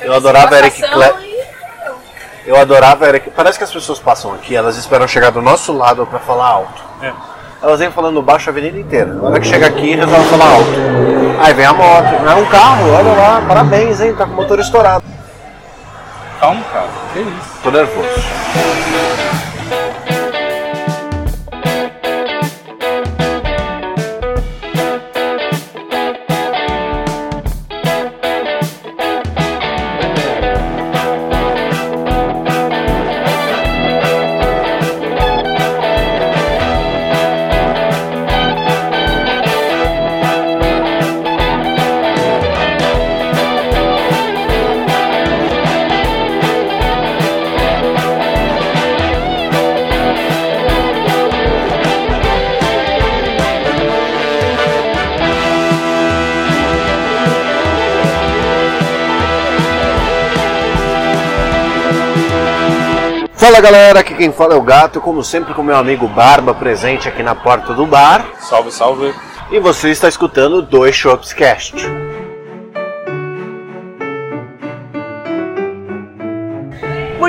Eu adorava Eric Clapton. Eu adorava Eric. Parece que as pessoas passam aqui, elas esperam chegar do nosso lado pra falar alto. É. Elas vêm falando baixo a avenida inteira. Na hora que chega aqui, resolve falar alto. Aí vem a moto, não é um carro, olha lá, parabéns, hein? Tá com o motor estourado. Calma, cara. Que isso? Tô nervoso. Fala galera, aqui quem fala é o Gato, como sempre com meu amigo Barba presente aqui na porta do bar. Salve, salve. E você está escutando Dois Shops Cast.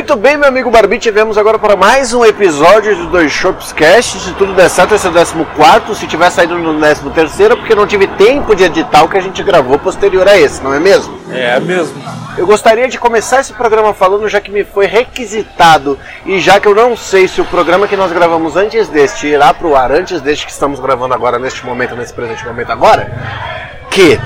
Muito bem, meu amigo Barbite, viemos agora para mais um episódio do Dois Shops Cast. Se tudo der certo, esse é o 14. Se tiver saído no 13, porque não tive tempo de editar o que a gente gravou posterior a esse, não é mesmo? É mesmo. Eu gostaria de começar esse programa falando, já que me foi requisitado e já que eu não sei se o programa que nós gravamos antes deste irá pro ar antes deste que estamos gravando agora, neste momento, nesse presente momento agora, que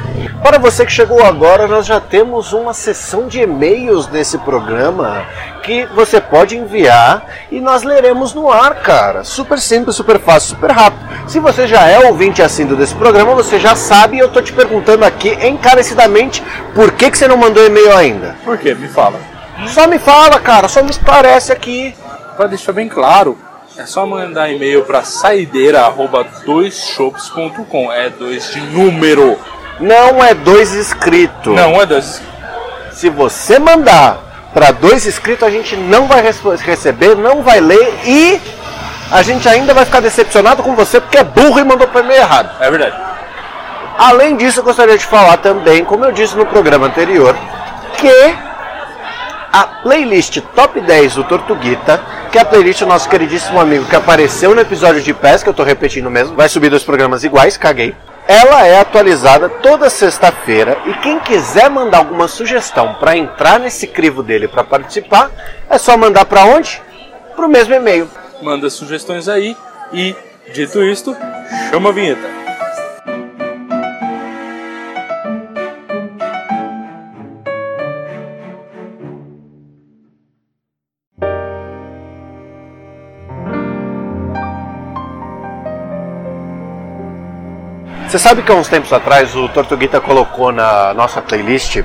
para você que chegou agora, nós já temos uma sessão de e-mails nesse programa que você pode enviar e nós leremos no ar, cara. Super simples, super fácil, super rápido. Se você já é ouvinte assíduo desse programa, você já sabe e eu tô te perguntando aqui encarecidamente por que, que você não mandou e-mail ainda. Por quê? Me fala. Só me fala, cara, só me esclarece aqui. Pra deixar bem claro, é só mandar e-mail pra saideira.doisshops.com. É dois de número. Não é dois inscritos. Não é dois. Se você mandar para dois inscritos, a gente não vai receber, não vai ler e a gente ainda vai ficar decepcionado com você porque é burro e mandou para e-mail errado. É verdade. Além disso, eu gostaria de falar também, como eu disse no programa anterior, que a playlist Top 10 do Tortuguita, que a playlist do nosso queridíssimo amigo que apareceu no episódio de pesca, eu tô repetindo mesmo, vai subir dois programas iguais, caguei. Ela é atualizada toda sexta-feira e quem quiser mandar alguma sugestão para entrar nesse crivo dele para participar, é só mandar para onde? Pro mesmo e-mail. Manda sugestões aí e, dito isto, chama a vinheta. Você sabe que há uns tempos atrás o Tortuguita colocou na nossa playlist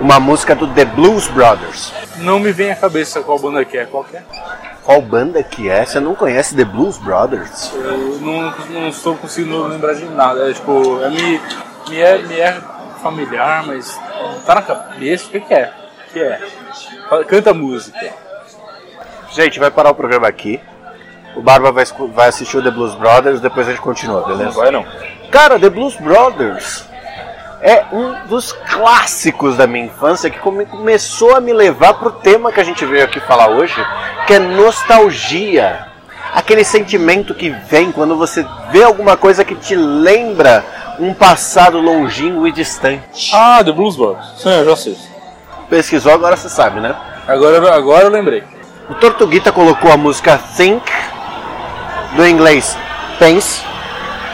uma música do The Blues Brothers. Não me vem à cabeça qual banda que é, qual que é. Qual banda que é? Você não conhece The Blues Brothers? Eu não, não estou conseguindo lembrar de nada. É, tipo, é, me, me, é, me é familiar, mas tá na cabeça. O que, que é? O que é? Canta música. Gente, vai parar o programa aqui. O Barba vai, vai assistir o The Blues Brothers, depois a gente continua, Não beleza? vai não. Cara, The Blues Brothers é um dos clássicos da minha infância que come- começou a me levar pro tema que a gente veio aqui falar hoje, que é nostalgia. Aquele sentimento que vem quando você vê alguma coisa que te lembra um passado longínquo e distante. Ah, The Blues Brothers. Sim, eu já sei. Pesquisou, agora você sabe, né? Agora, agora eu lembrei. O Tortuguita colocou a música Think, do inglês Pense,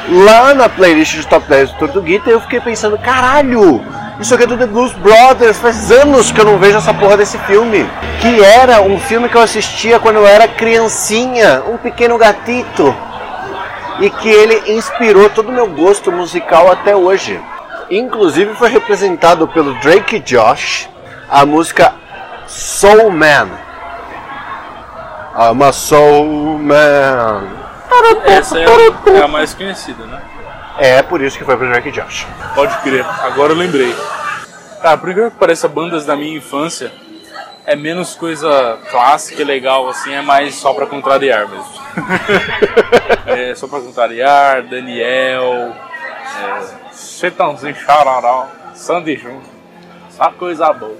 lá na playlist de Top 10 do Tortuguita eu fiquei pensando, caralho, isso aqui é do The Blues Brothers, faz anos que eu não vejo essa porra desse filme. Que era um filme que eu assistia quando eu era criancinha, um pequeno gatito. E que ele inspirou todo o meu gosto musical até hoje. Inclusive foi representado pelo Drake Josh a música Soul Man. I'm a Soul Man. Essa é a, é a mais conhecida, né? É por isso que foi pro Drake Josh. Pode crer. Agora eu lembrei. Cara, por incrível que pareça, bandas da minha infância é menos coisa clássica e legal, assim, é mais só pra contrariar mesmo. é só pra contrariar, Daniel, é, Chetãozinho Chararau, Sandy Júnior, só coisa boa.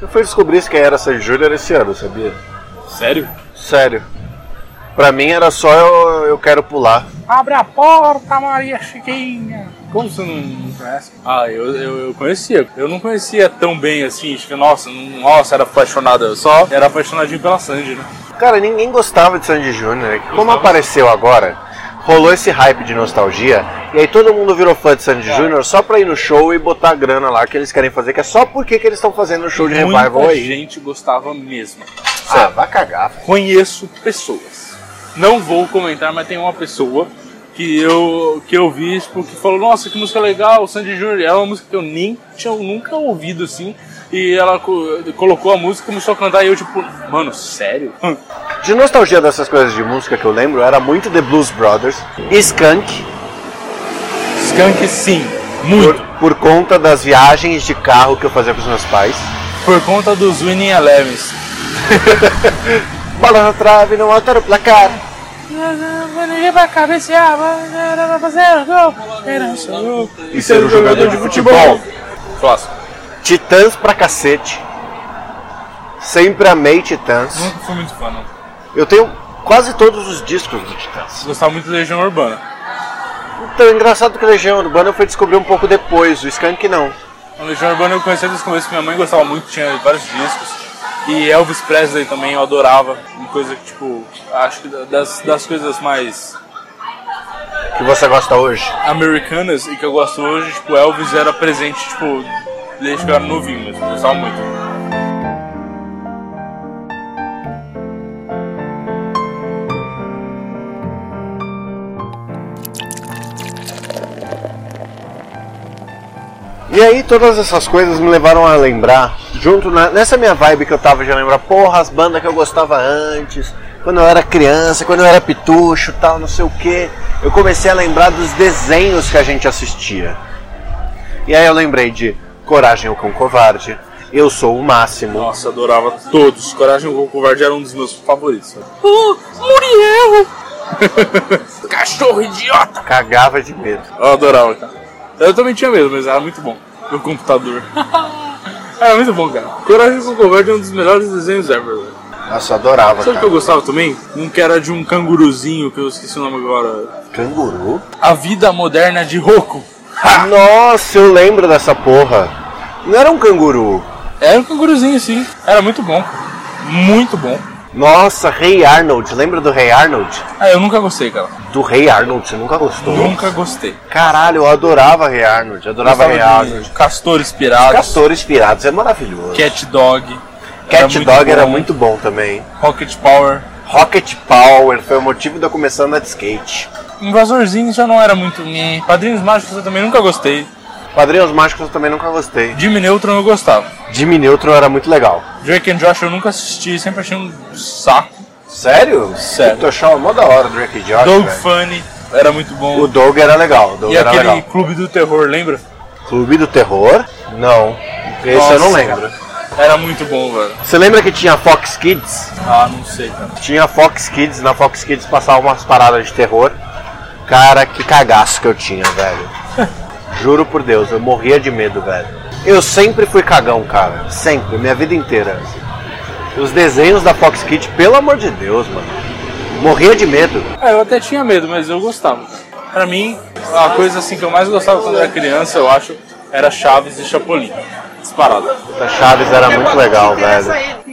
Eu fui descobrir quem era Sandy Júnior esse ano, sabia? Sério? Sério. Pra mim era só eu, eu quero pular. Abre a porta, Maria Chiquinha. Como você não, não conhece? Ah, eu, eu, eu, conhecia. Eu não conhecia tão bem assim. Acho que, nossa, não, nossa, era apaixonado. Eu só era apaixonadinho pela Sandy, né? Cara, ninguém gostava de Sandy Júnior. Como apareceu agora, rolou esse hype de nostalgia. E aí todo mundo virou fã de Sandy Júnior só pra ir no show e botar a grana lá que eles querem fazer, que é só porque que eles estão fazendo o show de Muita revival aí. gente gostava mesmo. Ah, vai cagar. Conheço pessoas. Não vou comentar, mas tem uma pessoa que eu, que eu vi, tipo, que falou, nossa, que música legal, Sandy Júnior. É uma música que eu nem tinha nunca ouvido assim. E ela co- colocou a música, começou a cantar e eu tipo, mano, sério? De nostalgia dessas coisas de música que eu lembro, era muito The Blues Brothers, Skunk, Skunk sim, por, muito. por conta das viagens de carro que eu fazia com os meus pais. Por conta dos Winning Elevens. Bola na trave, não altera o placar. vai cabecear, vai fazer o gol. E ser um jogador de futebol. Clássico. Titãs pra cacete. Sempre amei Titãs. Nunca fui muito fã, não. Eu tenho quase todos os discos do Titãs. Gostava muito da Legião Urbana. Então, é engraçado que Legião Urbana eu fui descobrir um pouco depois, o Skank não. A Legião Urbana eu conhecia desde o começo, minha mãe gostava muito, tinha vários discos. E Elvis Presley também eu adorava. Uma coisa que, tipo, acho que das, das coisas mais Que você gosta hoje. americanas e que eu gosto hoje, tipo, Elvis era presente, tipo, desde que eu era novinho mesmo. Eu gostava muito. E aí todas essas coisas me levaram a lembrar, junto na- nessa minha vibe que eu tava de lembrar, porra, as bandas que eu gostava antes, quando eu era criança, quando eu era pitucho, tal, não sei o que. Eu comecei a lembrar dos desenhos que a gente assistia. E aí eu lembrei de Coragem o Cão Covarde, Eu Sou o Máximo, Nossa, adorava todos. Coragem com o Covarde era um dos meus favoritos. Oh, Muriel! Cachorro idiota! cagava de medo. Eu adorava, cara. Eu também tinha medo, mas era muito bom. No computador. era muito bom, cara. Coragem com o Covarde é um dos melhores desenhos ever, velho. Nossa, eu adorava, Sabe o que eu gostava também? Um que era de um canguruzinho, que eu esqueci o nome agora. Canguru? A Vida Moderna de Roku. Nossa, eu lembro dessa porra. Não era um canguru. Era um canguruzinho, sim. Era muito bom. Muito bom. Nossa, Rei Arnold. Lembra do Rei Arnold? Ah, eu nunca gostei, cara. Do Rei Arnold, você nunca gostou? Nunca gostei. Caralho, eu adorava Rei Arnold. eu Adorava Rei Arnold. Castores Pirados. Castores Pirados é maravilhoso. Cat Dog. Cat muito Dog era muito bom também. Rocket Power. Rocket Power foi o motivo de eu começar a andar de skate. Invasorzinho já não era muito. Padrinhos Mágicos eu também nunca gostei. Padrinhos Mágicos eu também nunca gostei. Jimmy Neutron eu gostava. Jimmy Neutron era muito legal. Drake and Josh eu nunca assisti, sempre achei um saco. Sério? Sério. Eu achava mó da hora Drake e Josh, Dog velho. Funny era muito bom. O Doug era legal. E era aquele legal. Clube do Terror, lembra? Clube do Terror? Não. Esse eu não Nossa, lembro. Era muito bom, velho. Você lembra que tinha Fox Kids? Ah, não sei, cara. Tinha Fox Kids, na Fox Kids passava umas paradas de terror. Cara, que cagaço que eu tinha, velho. Juro por Deus, eu morria de medo, velho. Eu sempre fui cagão, cara. Sempre, minha vida inteira. Os desenhos da Fox Kids, pelo amor de Deus, mano. Morria de medo. Ah, eu até tinha medo, mas eu gostava. Pra mim, a coisa assim que eu mais gostava quando era criança, eu acho, era Chaves e Chapolin. Disparado. A Chaves era muito legal, velho.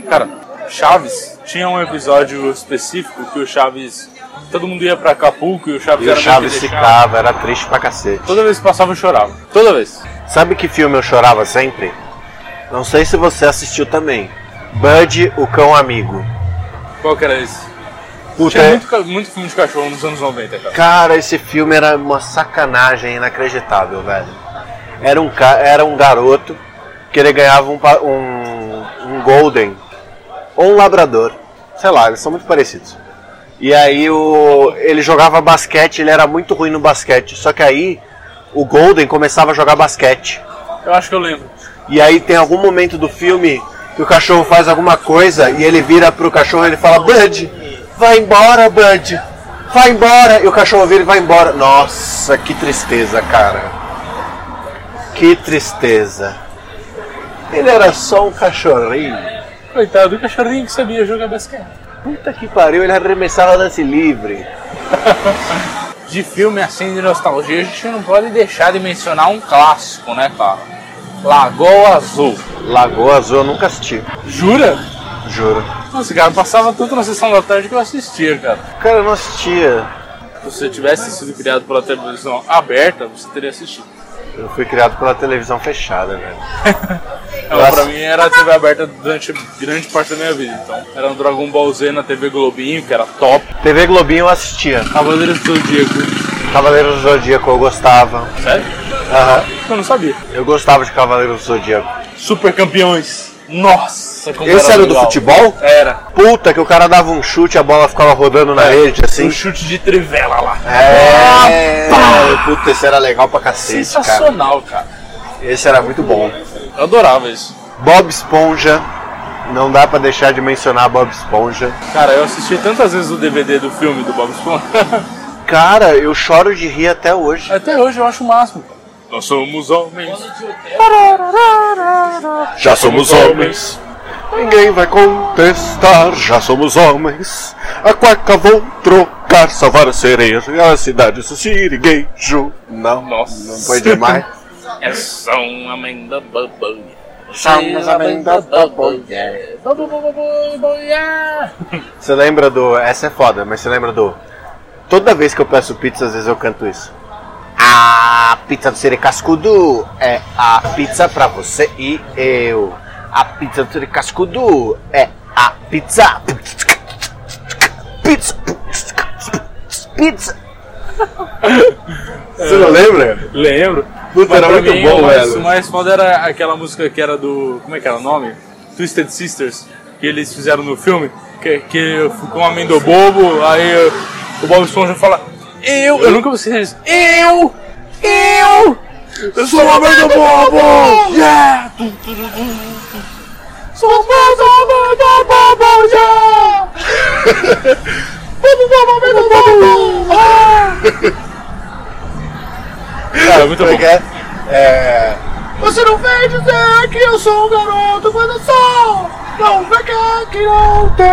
Cara, Chaves tinha um episódio específico que o Chaves. Todo mundo ia pra Acapulco e o Chaves E o Chaves ficava, era triste pra cacete. Toda vez que passava eu chorava. Toda vez. Sabe que filme eu chorava sempre? Não sei se você assistiu também. Bud, o cão amigo. Qual que era esse? Puta, Tinha é- muito, muito filme de cachorro nos anos 90, cara. Cara, esse filme era uma sacanagem inacreditável, velho. Era um, era um garoto que ele ganhava um, um, um Golden ou um Labrador. Sei lá, eles são muito parecidos. E aí o, ele jogava basquete, ele era muito ruim no basquete. Só que aí o Golden começava a jogar basquete. Eu acho que eu lembro. E aí tem algum momento do filme que o cachorro faz alguma coisa e ele vira pro cachorro e ele fala, Bud, vai embora, Bud, vai embora. E o cachorro vira e vai embora. Nossa, que tristeza, cara. Que tristeza. Ele era só um cachorrinho. Coitado do cachorrinho que sabia jogar basquete. Puta que pariu, ele arremessava lance livre. De filme assim de nostalgia, a gente não pode deixar de mencionar um clássico, né, cara? Lagoa Azul. Lagoa Azul eu nunca assisti, Jura? juro. Nossa, cara, passava tanto na sessão da tarde que eu assistia, cara. Cara, eu não assistia. Se você tivesse sido criado pela televisão aberta, você teria assistido. Eu fui criado pela televisão fechada, velho. Ela, Nossa. pra mim era a TV aberta durante grande parte da minha vida. Então, era um Dragon Ball Z na TV Globinho, que era top. TV Globinho eu assistia. Cavaleiros do Zodíaco. Cavaleiros do Zodíaco eu gostava. Sério? Aham. Eu não sabia. Eu gostava de Cavaleiros do Zodíaco. Super Campeões. Nossa, como Esse era o do futebol? Era. Puta, que o cara dava um chute, a bola ficava rodando na rede, assim. Um chute de trivela lá. É. Puta, esse era legal pra cacete, cara. Sensacional, cara. Esse era muito bom. Eu adorava isso. Bob Esponja. Não dá pra deixar de mencionar Bob Esponja. Cara, eu assisti tantas vezes o DVD do filme do Bob Esponja. Cara, eu choro de rir até hoje. Até hoje eu acho o máximo. Nós somos homens. Já somos homens. Ninguém vai contestar, já somos homens. A cueca vou trocar, salvar a sereia. A cidade, o sirigueijo. Não, Nossa. não foi demais. É só um amenda bubble. Somos amenda bubble, Você lembra do. Essa é foda, mas você lembra do. Toda vez que eu peço pizza, às vezes eu canto isso. A pizza do Siri Cascudo é a pizza pra você e eu. A pizza do Siri Cascudo é a pizza. Pizza. Pizza. Você não lembra? Lembro. Puta, Mas era muito mim, bom, o mais, velho. O mais foda era aquela música que era do. Como é que era o nome? Twisted Sisters, que eles fizeram no filme, que, que ficou um amendo bobo, aí o Bob Esponja fala. Eu! Eu nunca vou esquecer isso. Eu! Eu! Eu sou o amendo bobo! Yeah! Somos amendo bobo, yeah! Cara, muito Como é bom. que é? É. Você não vem dizer que eu sou um garoto quando eu sou! Não vem cá que não tem!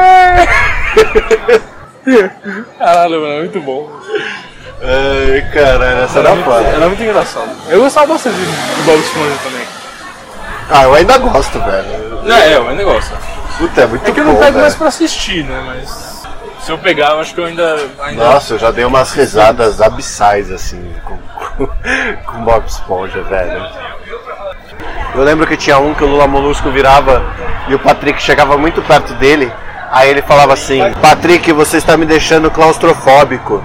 Caralho, mano, muito bom. Ai, caralho, essa era muito, foda. era muito engraçado. Eu gostava bastante de do Bob Esponja também. Ah, eu ainda gosto, velho. Não, é, é um negócio. Puta, é muito É que eu bom, não pego velho. mais pra assistir, né? Mas se eu pegar, eu acho que eu ainda. ainda... Nossa, eu já dei umas risadas abissais, assim, com, com, com Bob Esponja, velho. Eu lembro que tinha um que o Lula Molusco virava e o Patrick chegava muito perto dele. Aí ele falava assim: Patrick, você está me deixando claustrofóbico.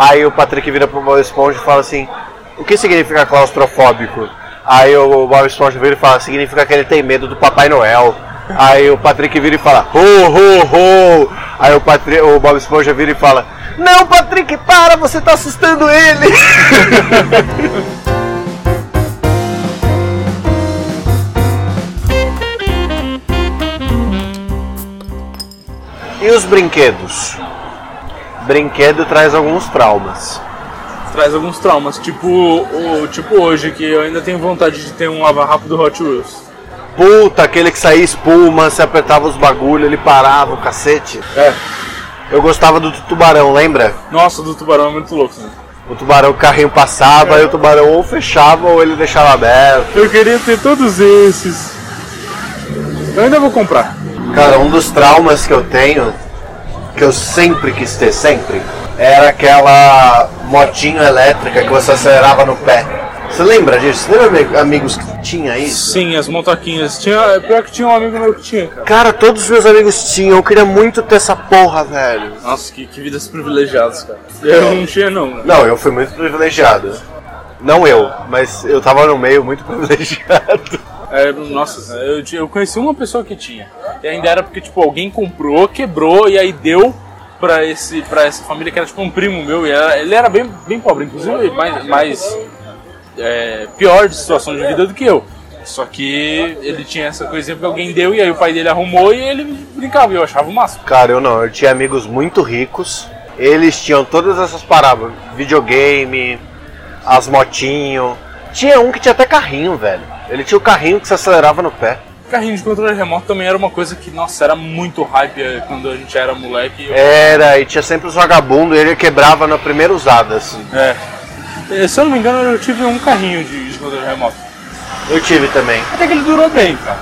Aí o Patrick vira pro Bob Esponja e fala assim: O que significa claustrofóbico? Aí o Bob Esponja vira e fala: Significa que ele tem medo do Papai Noel. Aí o Patrick vira e fala: Ho, ho, ho. Aí o, Patri o Bob Esponja vira e fala: Não, Patrick, para, você tá assustando ele. e os brinquedos? Brinquedo traz alguns traumas. Traz alguns traumas, tipo, o, tipo hoje, que eu ainda tenho vontade de ter um lava-rápido Hot Wheels. Puta, aquele que saía espuma, se apertava os bagulho, ele parava, o cacete. É. Eu gostava do tubarão, lembra? Nossa, do tubarão é muito louco, né? O tubarão, o carrinho passava e o tubarão ou fechava ou ele deixava aberto. Eu queria ter todos esses. Eu ainda vou comprar. Cara, um dos traumas que eu tenho, que eu sempre quis ter, sempre, era aquela motinho elétrica que você acelerava no pé. Você lembra disso? Você lembra ami- amigos que tinha isso? Sim, as motoquinhas. Tinha, é pior que tinha um amigo meu que tinha, cara. Cara, todos os meus amigos tinham, eu queria muito ter essa porra, velho. Nossa, que, que vidas privilegiadas, cara. Eu não tinha, não. né? Não, eu fui muito privilegiado. Não eu, mas eu tava no meio muito privilegiado. É, nossa, eu, eu conheci uma pessoa que tinha. E ainda era porque, tipo, alguém comprou, quebrou e aí deu pra, esse, pra essa família que era, tipo, um primo meu. E era- ele era bem, bem pobre, inclusive mais, mais é, pior de situação de vida do que eu. Só que ele tinha essa coisinha que alguém deu e aí o pai dele arrumou e ele brincava. E eu achava o máximo. Cara, eu não, eu tinha amigos muito ricos. Eles tinham todas essas paradas, videogame, as motinho. Tinha um que tinha até carrinho, velho. Ele tinha o carrinho que se acelerava no pé. Carrinho de controle remoto também era uma coisa que, nossa, era muito hype eh, quando a gente era moleque. Eu- Era, e tinha sempre os vagabundos, ele quebrava na primeira usada, assim. É. Eh, Se eu não me engano, eu tive um carrinho de, de controle remoto. Eu tive também. Até que ele durou bem, cara.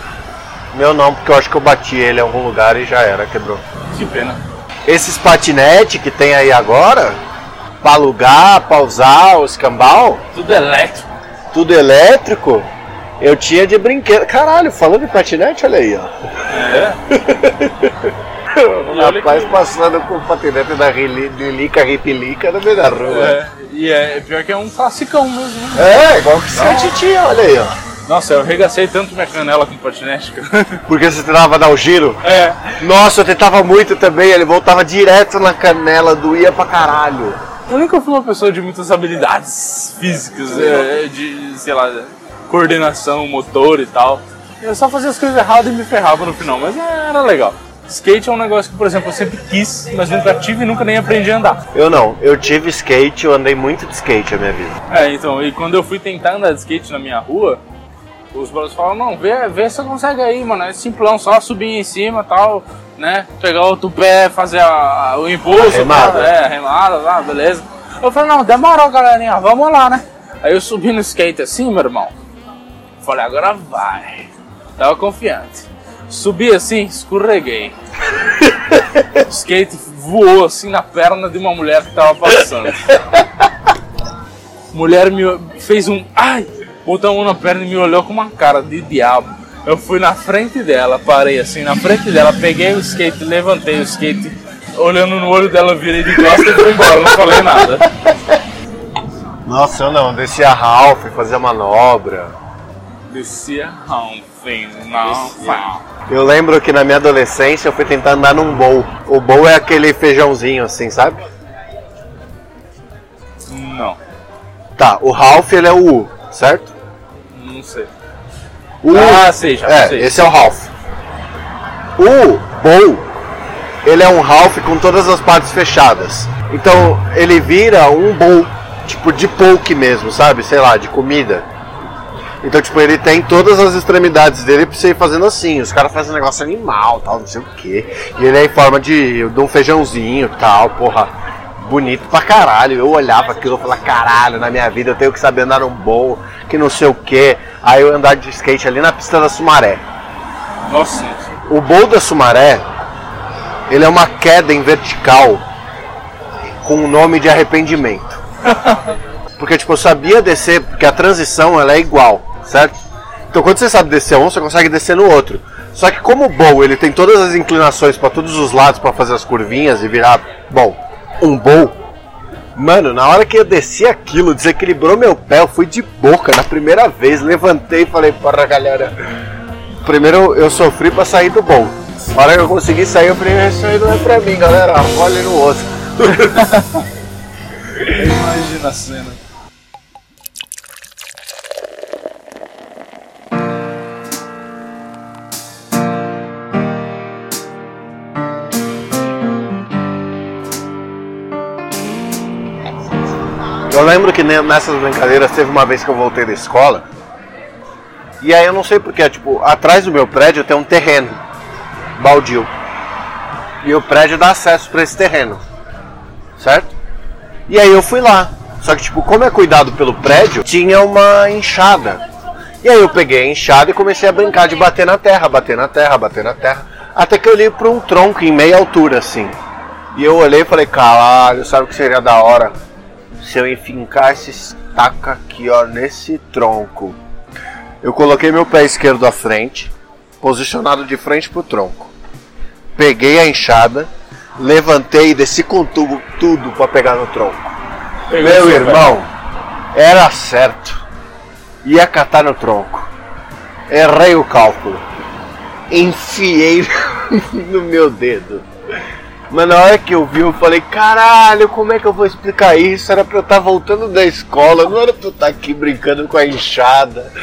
Meu não, porque eu acho que eu bati ele em algum lugar e já era, quebrou. Que pena. Esses patinete que tem aí agora, pra alugar, pra usar, o escambau, Tudo elétrico. tudo elétrico, eu tinha de brinquedo. Caralho, falando em patinete, olha aí, ó. É. O rapaz que- passando com o patinete da Lilica Ripilica no meio da rua. É, e é pior que é um classicão mesmo. né? É, igual que você tinha, olha aí, ó. Nossa, eu arregacei tanto minha canela com patinete. Porque você tentava dar o giro. É. Nossa, eu tentava muito também, ele voltava direto na canela, doía pra caralho. Eu nunca fui uma pessoa de muitas habilidades físicas, é, de, sei lá, coordenação, motor e tal. Eu só fazia as coisas erradas e me ferrava no final, mas era legal. Skate é um negócio que, por exemplo, eu sempre quis, mas nunca tive e nunca nem aprendi a andar. Eu não, eu tive skate, eu andei muito de skate a minha vida. É, então, e quando eu fui tentar andar de skate na minha rua, os brothers falaram, não, vê, vê se você consegue aí, mano, é simplão, só subir em cima e tal, né, pegar o outro pé, fazer a- o impulso, remada. tal, é, remada, lá, beleza. Eu falei, não, demorou, galerinha, vamos lá, né. Aí eu subi no skate assim, meu irmão, falei, agora vai, tava confiante. Subi assim, escorreguei. o skate voou assim na perna de uma mulher que tava passando. Mulher me fez um ai, botou a mão na perna e me olhou com uma cara de diabo. Eu fui na frente dela, parei assim na frente dela, peguei o skate, levantei o skate, olhando no olho dela, virei de costas e fui embora, não falei nada. Nossa, eu não, descia Ralph, fazia manobra. Descia Ralphing, não, não. Eu lembro que na minha adolescência eu fui tentar andar num bowl. O bowl é aquele feijãozinho assim, sabe? Não, Tá, o Ralph ele é o U, certo? não sei. O Ah, sei, já É, sei. esse é o Ralph. O bowl, ele é um Ralph com todas as partes fechadas. Então ele vira um bowl, tipo de poke mesmo, sabe? Sei lá, de comida. Então, tipo, ele tem todas as extremidades dele pra você ir fazendo assim. Os caras fazem um negócio animal, tal, não sei o que. E ele é em forma de, de um feijãozinho tal, porra. Bonito pra caralho. Eu olhava aquilo e falava, caralho, na minha vida eu tenho que saber andar num bowl, que não sei o que. Aí eu andar de skate ali na pista da Sumaré. Nossa, O bowl da Sumaré, ele é uma queda em vertical com o nome de arrependimento. Porque, tipo, eu sabia descer, porque a transição ela é igual, certo? Então, quando você sabe descer um, você consegue descer no outro. Só que como o bowl, ele tem todas as inclinações para todos os lados para fazer as curvinhas e virar, bom, um bowl. Mano, na hora que eu desci aquilo, desequilibrou meu pé, eu fui de boca na primeira vez, levantei e falei, porra, galera, primeiro eu sofri pra sair do bom. Na hora que eu consegui sair, eu isso aí não é pra mim, galera. Olha no outro. imagina a cena. Lembro que ne- nessas brincadeiras teve uma vez que eu voltei da escola. E aí eu não sei porque, tipo, atrás do meu prédio tem um terreno baldio. E o prédio dá acesso pra esse terreno. Certo? E aí eu fui lá. Só que, tipo, como é cuidado pelo prédio, tinha uma enxada. E aí eu peguei a enxada e comecei a brincar de bater na terra, bater na terra, bater na terra. Até que eu olhei pra um tronco em meia altura, assim. E eu olhei e falei, caralho, sabe o que seria da hora? Se eu enfincar esse estaca aqui, ó, nesse tronco. Eu coloquei meu pé esquerdo à frente, posicionado de frente pro tronco. Peguei a enxada, levantei e desci com tudo, tudo para pegar no tronco. Meu irmão, era certo. Ia catar no tronco. Errei o cálculo. Enfiei no meu dedo. Mas na hora que eu vi, eu falei, caralho, como é que eu vou explicar isso? Era pra eu estar voltando da escola, não era pra eu estar aqui brincando com a enxada.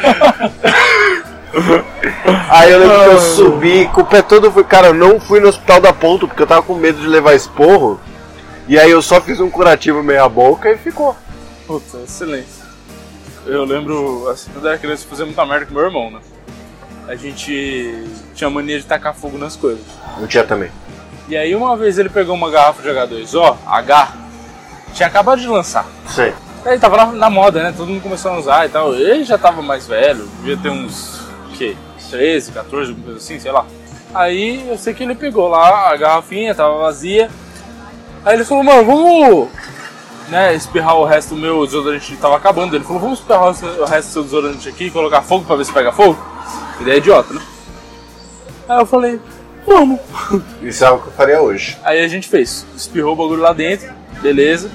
Aí eu lembro que eu subi, com o pé todo, fui, cara, eu não fui no hospital da ponto, porque eu tava com medo de levar esporro. E aí eu só fiz um curativo meia boca e ficou. Puta, excelente. Eu lembro, assim, quando eu era criança, eu fazia muita merda com meu irmão, né? a gente tinha mania de tacar fogo nas coisas. Um dia também. E aí uma vez ele pegou uma garrafa de H2O, H, tinha acabado de lançar. Sei. Aí tava na, na moda, né? Todo mundo começou a usar e tal. Ele já tava mais velho, devia ter uns, o quê? 13, 14, alguma coisa assim, sei lá. Aí eu sei que ele pegou lá a garrafinha, tava vazia. Aí ele falou, mano, vamos né, espirrar o resto do meu desodorante que tava acabando. Ele falou, vamos espirrar o resto do seu desodorante aqui e colocar fogo pra ver se pega fogo? Ideia idiota, né? Aí eu falei, vamos. Isso é algo que eu faria hoje. Aí a gente fez, espirrou o bagulho lá dentro, beleza.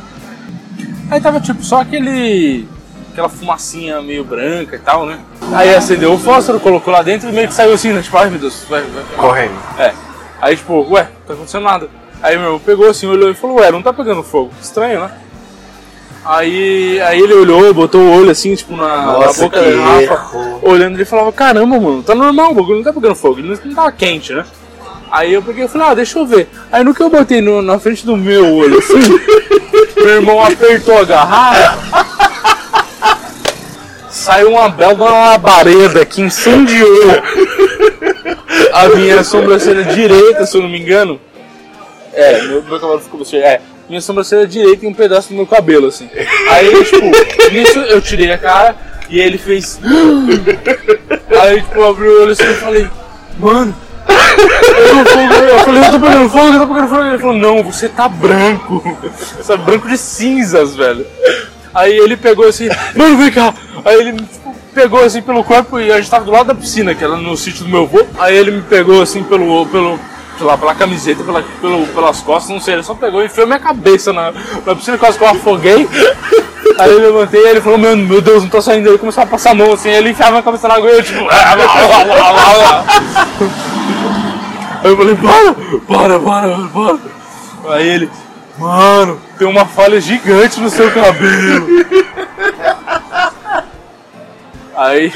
Aí tava tipo só aquele. aquela fumacinha meio branca e tal, né? Aí acendeu o fósforo, colocou lá dentro e meio que saiu assim, né? Tipo, ai meu Deus, vai, vai. Correndo. É. Aí tipo, ué, não tá acontecendo nada. Aí meu irmão pegou assim, olhou e falou, ué, não tá pegando fogo. Estranho, né? Aí, aí ele olhou, botou o olho assim, tipo, na, Nossa, na boca da garrafa, olhando, ele falava, caramba, mano, tá normal, o bagulho não tá pegando fogo, ele não, não tava quente, né? Aí eu peguei e falei, ah, deixa eu ver. Aí no que eu botei no- na frente do meu olho, assim, meu irmão apertou a garrafa, saiu uma bela labareda que incendiou a minha sobrancelha direita, se eu não me engano. É, meu, meu cabelo ficou assim, é. Minha sobrancelha direita e um pedaço do meu cabelo, assim. Aí, tipo, nisso eu tirei a cara e ele fez. Aí, tipo, eu abri o olho assim e falei, mano. Eu, falei, eu tô pegando fogo, eu tô pegando fogo. Ele falou, não, você tá branco. Você tá branco de cinzas, velho. Aí ele pegou assim, mano, vem cá. Aí ele tipo, pegou assim pelo corpo e a gente tava do lado da piscina, que era no sítio do meu avô. Aí ele me pegou assim pelo. pelo pela, pela camiseta, pela, pelo, pelas costas, não sei, ele só pegou e enfiou minha cabeça na, na piscina, quase que eu afoguei. Aí eu levantei ele falou, meu, meu Deus, não tô saindo. Ele começou a passar a mão assim, ele enfiava a cabeça na água e eu tipo. Aí eu falei, para, para, para, para. Aí ele, mano, tem uma falha gigante no seu cabelo. Aí,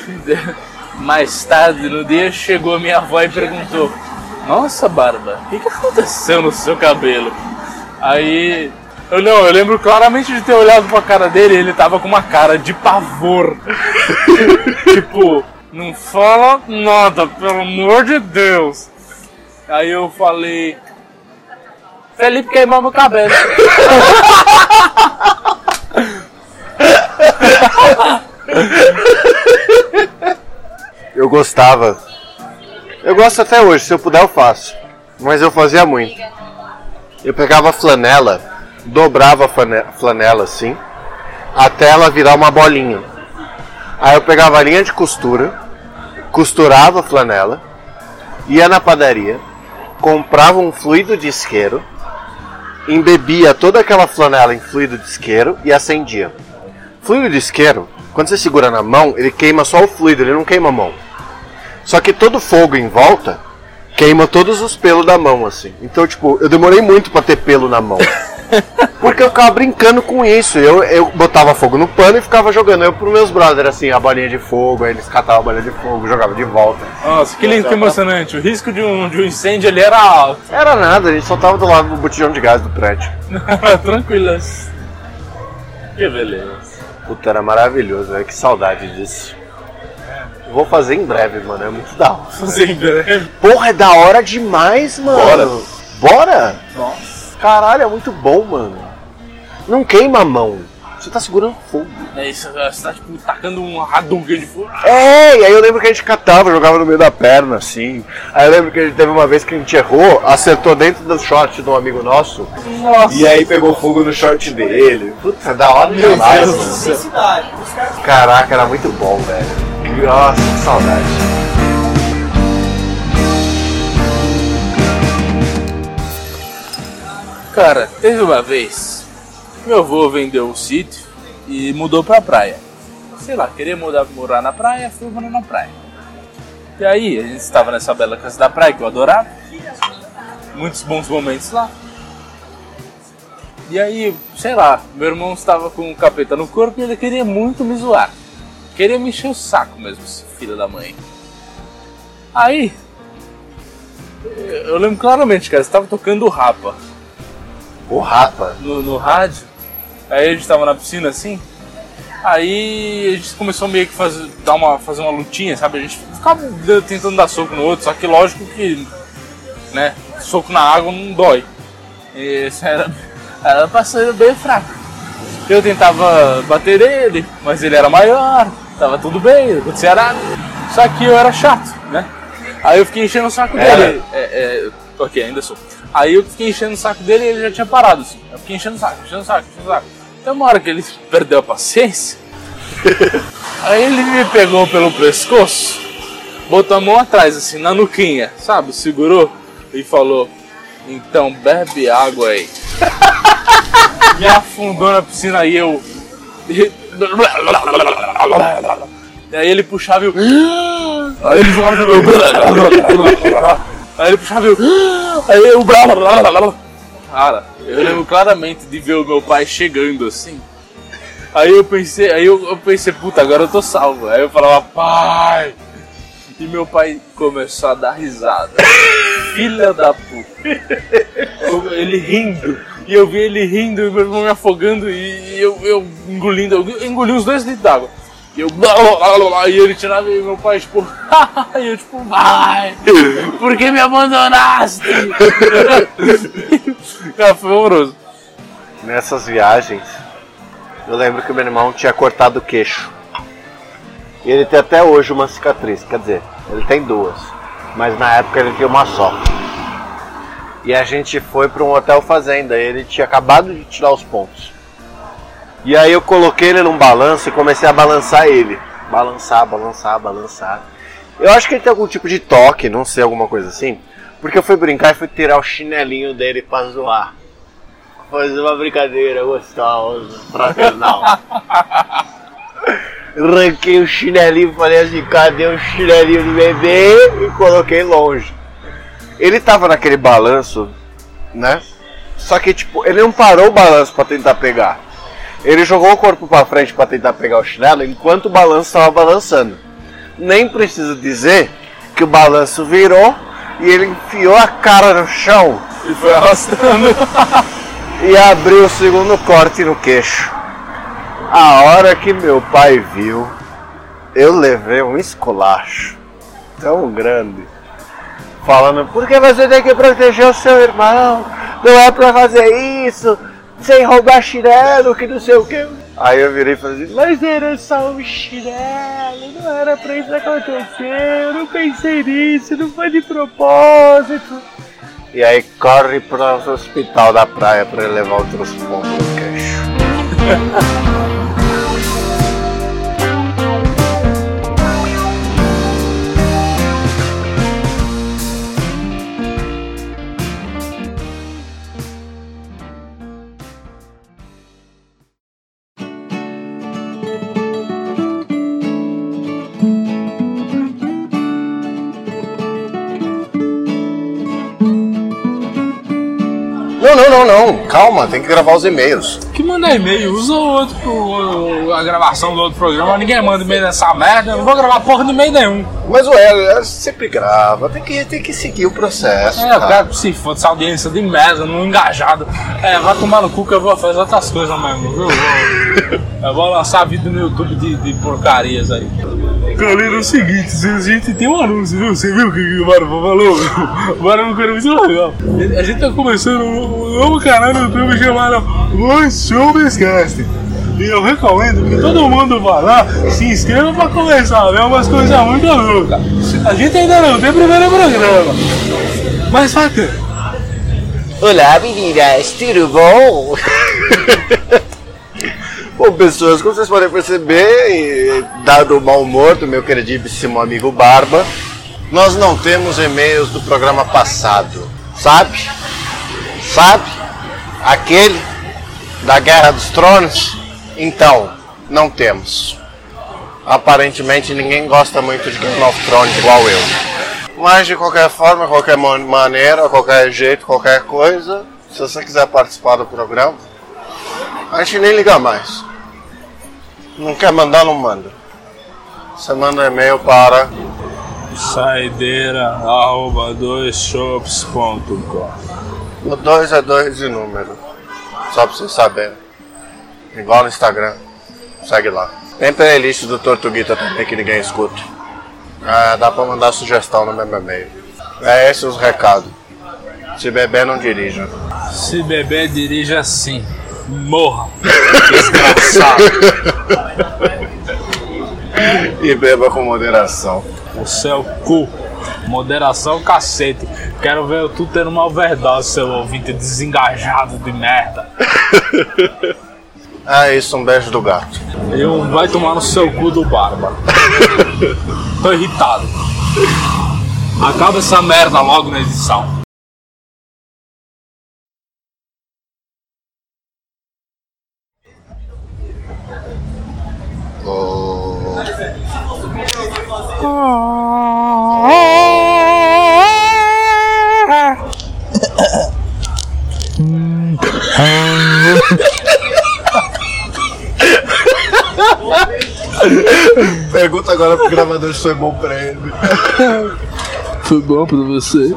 mais tarde no dia, chegou minha avó e perguntou: Nossa, Barba, o que, que aconteceu no seu cabelo? Aí, eu não, eu lembro claramente de ter olhado pra cara dele e ele tava com uma cara de pavor. tipo, não fala nada, pelo amor de Deus. Aí eu falei: Felipe queimou meu cabelo. Eu gostava. Eu gosto até hoje, se eu puder eu faço. Mas eu fazia muito. Eu pegava flanela, dobrava a flane- flanela assim, até ela virar uma bolinha. Aí eu pegava a linha de costura, costurava a flanela, ia na padaria, comprava um fluido de isqueiro, embebia toda aquela flanela em fluido de isqueiro e acendia. Fluido de isqueiro, quando você segura na mão, ele queima só o fluido, ele não queima a mão. Só que todo fogo em volta queima todos os pelos da mão, assim. Então, tipo, eu demorei muito pra ter pelo na mão. Porque eu ficava brincando com isso. Eu, eu botava fogo no pano e ficava jogando. Eu pros meus brothers, assim, a bolinha de fogo, aí eles catavam a bolinha de fogo, jogavam de volta. Nossa, que lindo, que emocionante. O risco de um, de um incêndio ali era alto. Era nada, a gente só tava do lado do botijão de gás do prédio. Tranquilas. Que beleza. Puta, era maravilhoso, velho. Que saudade disso. Vou fazer em breve, mano. É muito da hora. Fazer em breve. Porra, é da hora demais, mano. Bora. Bora? Nossa. Caralho, é muito bom, mano. Não queima a mão. Você tá segurando fogo. É isso, você tá tipo tacando um Hadouken de fogo. É, e aí eu lembro que a gente catava, jogava no meio da perna, assim. Aí eu lembro que a gente teve uma vez que a gente errou, acertou dentro do short de um amigo nosso. Nossa. E aí pegou fogo no short dele. Puta, da hora caras Caraca, era muito bom, velho. Nossa, que saudade. Cara, teve uma vez, meu avô vendeu o sítio e mudou pra praia. Sei lá, queria mudar, morar na praia, fui morar na praia. E aí, a gente estava nessa bela casa da praia que eu adorava. Muitos bons momentos lá. E aí, sei lá, meu irmão estava com o capeta no corpo e ele queria muito me zoar. Queria me encher o saco mesmo, filho da mãe. Aí, eu lembro claramente, cara, estava tocando o Rapa O Rapa. no, no rádio. Aí a gente tava na piscina assim. Aí a gente começou meio que fazer, dar uma, fazer uma lutinha, sabe? A gente ficava tentando dar soco no outro, só que lógico que, né, soco na água não dói. Esse era, era parceiro bem fraco. Eu tentava bater ele, mas ele era maior, tava tudo bem, não acontecia nada. Só que eu era chato, né? Aí eu fiquei enchendo o saco dele. É, é, ok, ainda sou. Aí eu fiquei enchendo o saco dele e ele já tinha parado, assim. Eu fiquei enchendo o saco, enchendo o saco, enchendo o saco. Tem uma hora que ele perdeu a paciência. Aí ele me pegou pelo pescoço, botou a mão atrás, assim, na nuquinha, sabe? Segurou e falou: Então bebe água aí. me afundou na piscina e eu. E aí ele puxava e eu. Aí ele jogava Aí ele puxava eu. Aí eu. Cara, eu lembro claramente de ver o meu pai chegando assim. Aí eu pensei, aí eu, eu pensei, puta, agora eu tô salvo. Aí eu falava, pai! E meu pai começou a dar risada. Filha da puta. Ele rindo. E eu vi ele rindo, e meu irmão me afogando e eu, eu engolindo, eu engoli os dois litros d'água. E eu blá, blá, blá, blá, e ele tirava e meu pai tipo, e eu tipo, vai, por que me abandonaste? Cara, foi horroroso. Nessas viagens, eu lembro que meu irmão tinha cortado o queixo. E ele tem até hoje uma cicatriz, quer dizer, ele tem duas, mas na época ele tinha uma só. E a gente foi para um hotel fazenda, ele tinha acabado de tirar os pontos. E aí eu coloquei ele num balanço e comecei a balançar ele. Balançar, balançar, balançar. Eu acho que ele tem algum tipo de toque, não sei, alguma coisa assim. Porque eu fui brincar e fui tirar o chinelinho dele pra zoar. Fazer uma brincadeira gostosa, fraternal. Ranquei o chinelinho, falei assim, cadê o chinelinho do bebê? E coloquei longe. Ele tava naquele balanço, né? Só que tipo, ele não parou o balanço para tentar pegar. Ele jogou o corpo para frente para tentar pegar o chinelo enquanto o balanço estava balançando. Nem preciso dizer que o balanço virou e ele enfiou a cara no chão e foi arrastando e abriu o segundo corte no queixo. A hora que meu pai viu, eu levei um esculacho tão grande. Falando, por que você tem que proteger o seu irmão? Não é pra fazer isso sem roubar chinelo, que não sei o que. Aí eu virei e falei assim, mas era só um chinelo, não era pra isso acontecer, eu não pensei nisso, não foi de propósito. E aí corre pro hospital da praia pra levar outros pontos no queixo. Não, não, não, não. Calma, tem que gravar os e-mails. Que manda e-mail? Usa o outro, o, a gravação do outro programa. Ninguém manda e-mail nessa merda. Eu não vou gravar porra de e-mail nenhum. Mas ué, sempre grava. Tem que, tem que seguir o processo. É, cara. que se foda essa audiência de merda, não engajado. É, vai tomar no cu que eu vou fazer outras coisas mesmo, viu? Eu vou lançar vídeo no YouTube de, de porcarias aí. Galera, é o seguinte, a gente tem um anúncio, viu? Você viu o que o Mário falou? O Mário é muito legal. A gente tá começando um novo canal no YouTube chamado Voice Showbescast. E eu recomendo que todo mundo vá lá, se inscreva pra começar ver umas coisas muito loucas. A gente ainda não tem primeiro programa. Mas ter. Olá meninas, tudo bom? Bom, pessoas, como vocês podem perceber, dado o mau humor do meu queridíssimo amigo Barba, nós não temos e-mails do programa passado, sabe? Sabe? Aquele da Guerra dos Tronos? Então, não temos. Aparentemente ninguém gosta muito de Game of Thrones igual eu. Mas de qualquer forma, qualquer maneira, qualquer jeito, qualquer coisa, se você quiser participar do programa, a gente nem liga mais. Não quer mandar, não manda. Você manda um e-mail para saideira arroba doisshops.com O 2 é 2 de número. Só pra vocês saberem. Igual no Instagram. Segue lá. Tem playlist do Tortuguita também que ninguém escuta. Ah, dá pra mandar sugestão no meu e-mail. É esses os recados. Se beber, não dirija. Se beber, dirija assim. Morra. Desgraçado. E beba com moderação. O seu cu. Moderação, cacete. Quero ver tu tendo uma overdose, seu ouvinte desengajado de merda. É isso, um beijo do gato. E um vai tomar no seu cu do barba. Tô irritado. Acaba essa merda logo na edição. Pergunta agora pro gravador se foi bom pra ele. Foi bom pra você?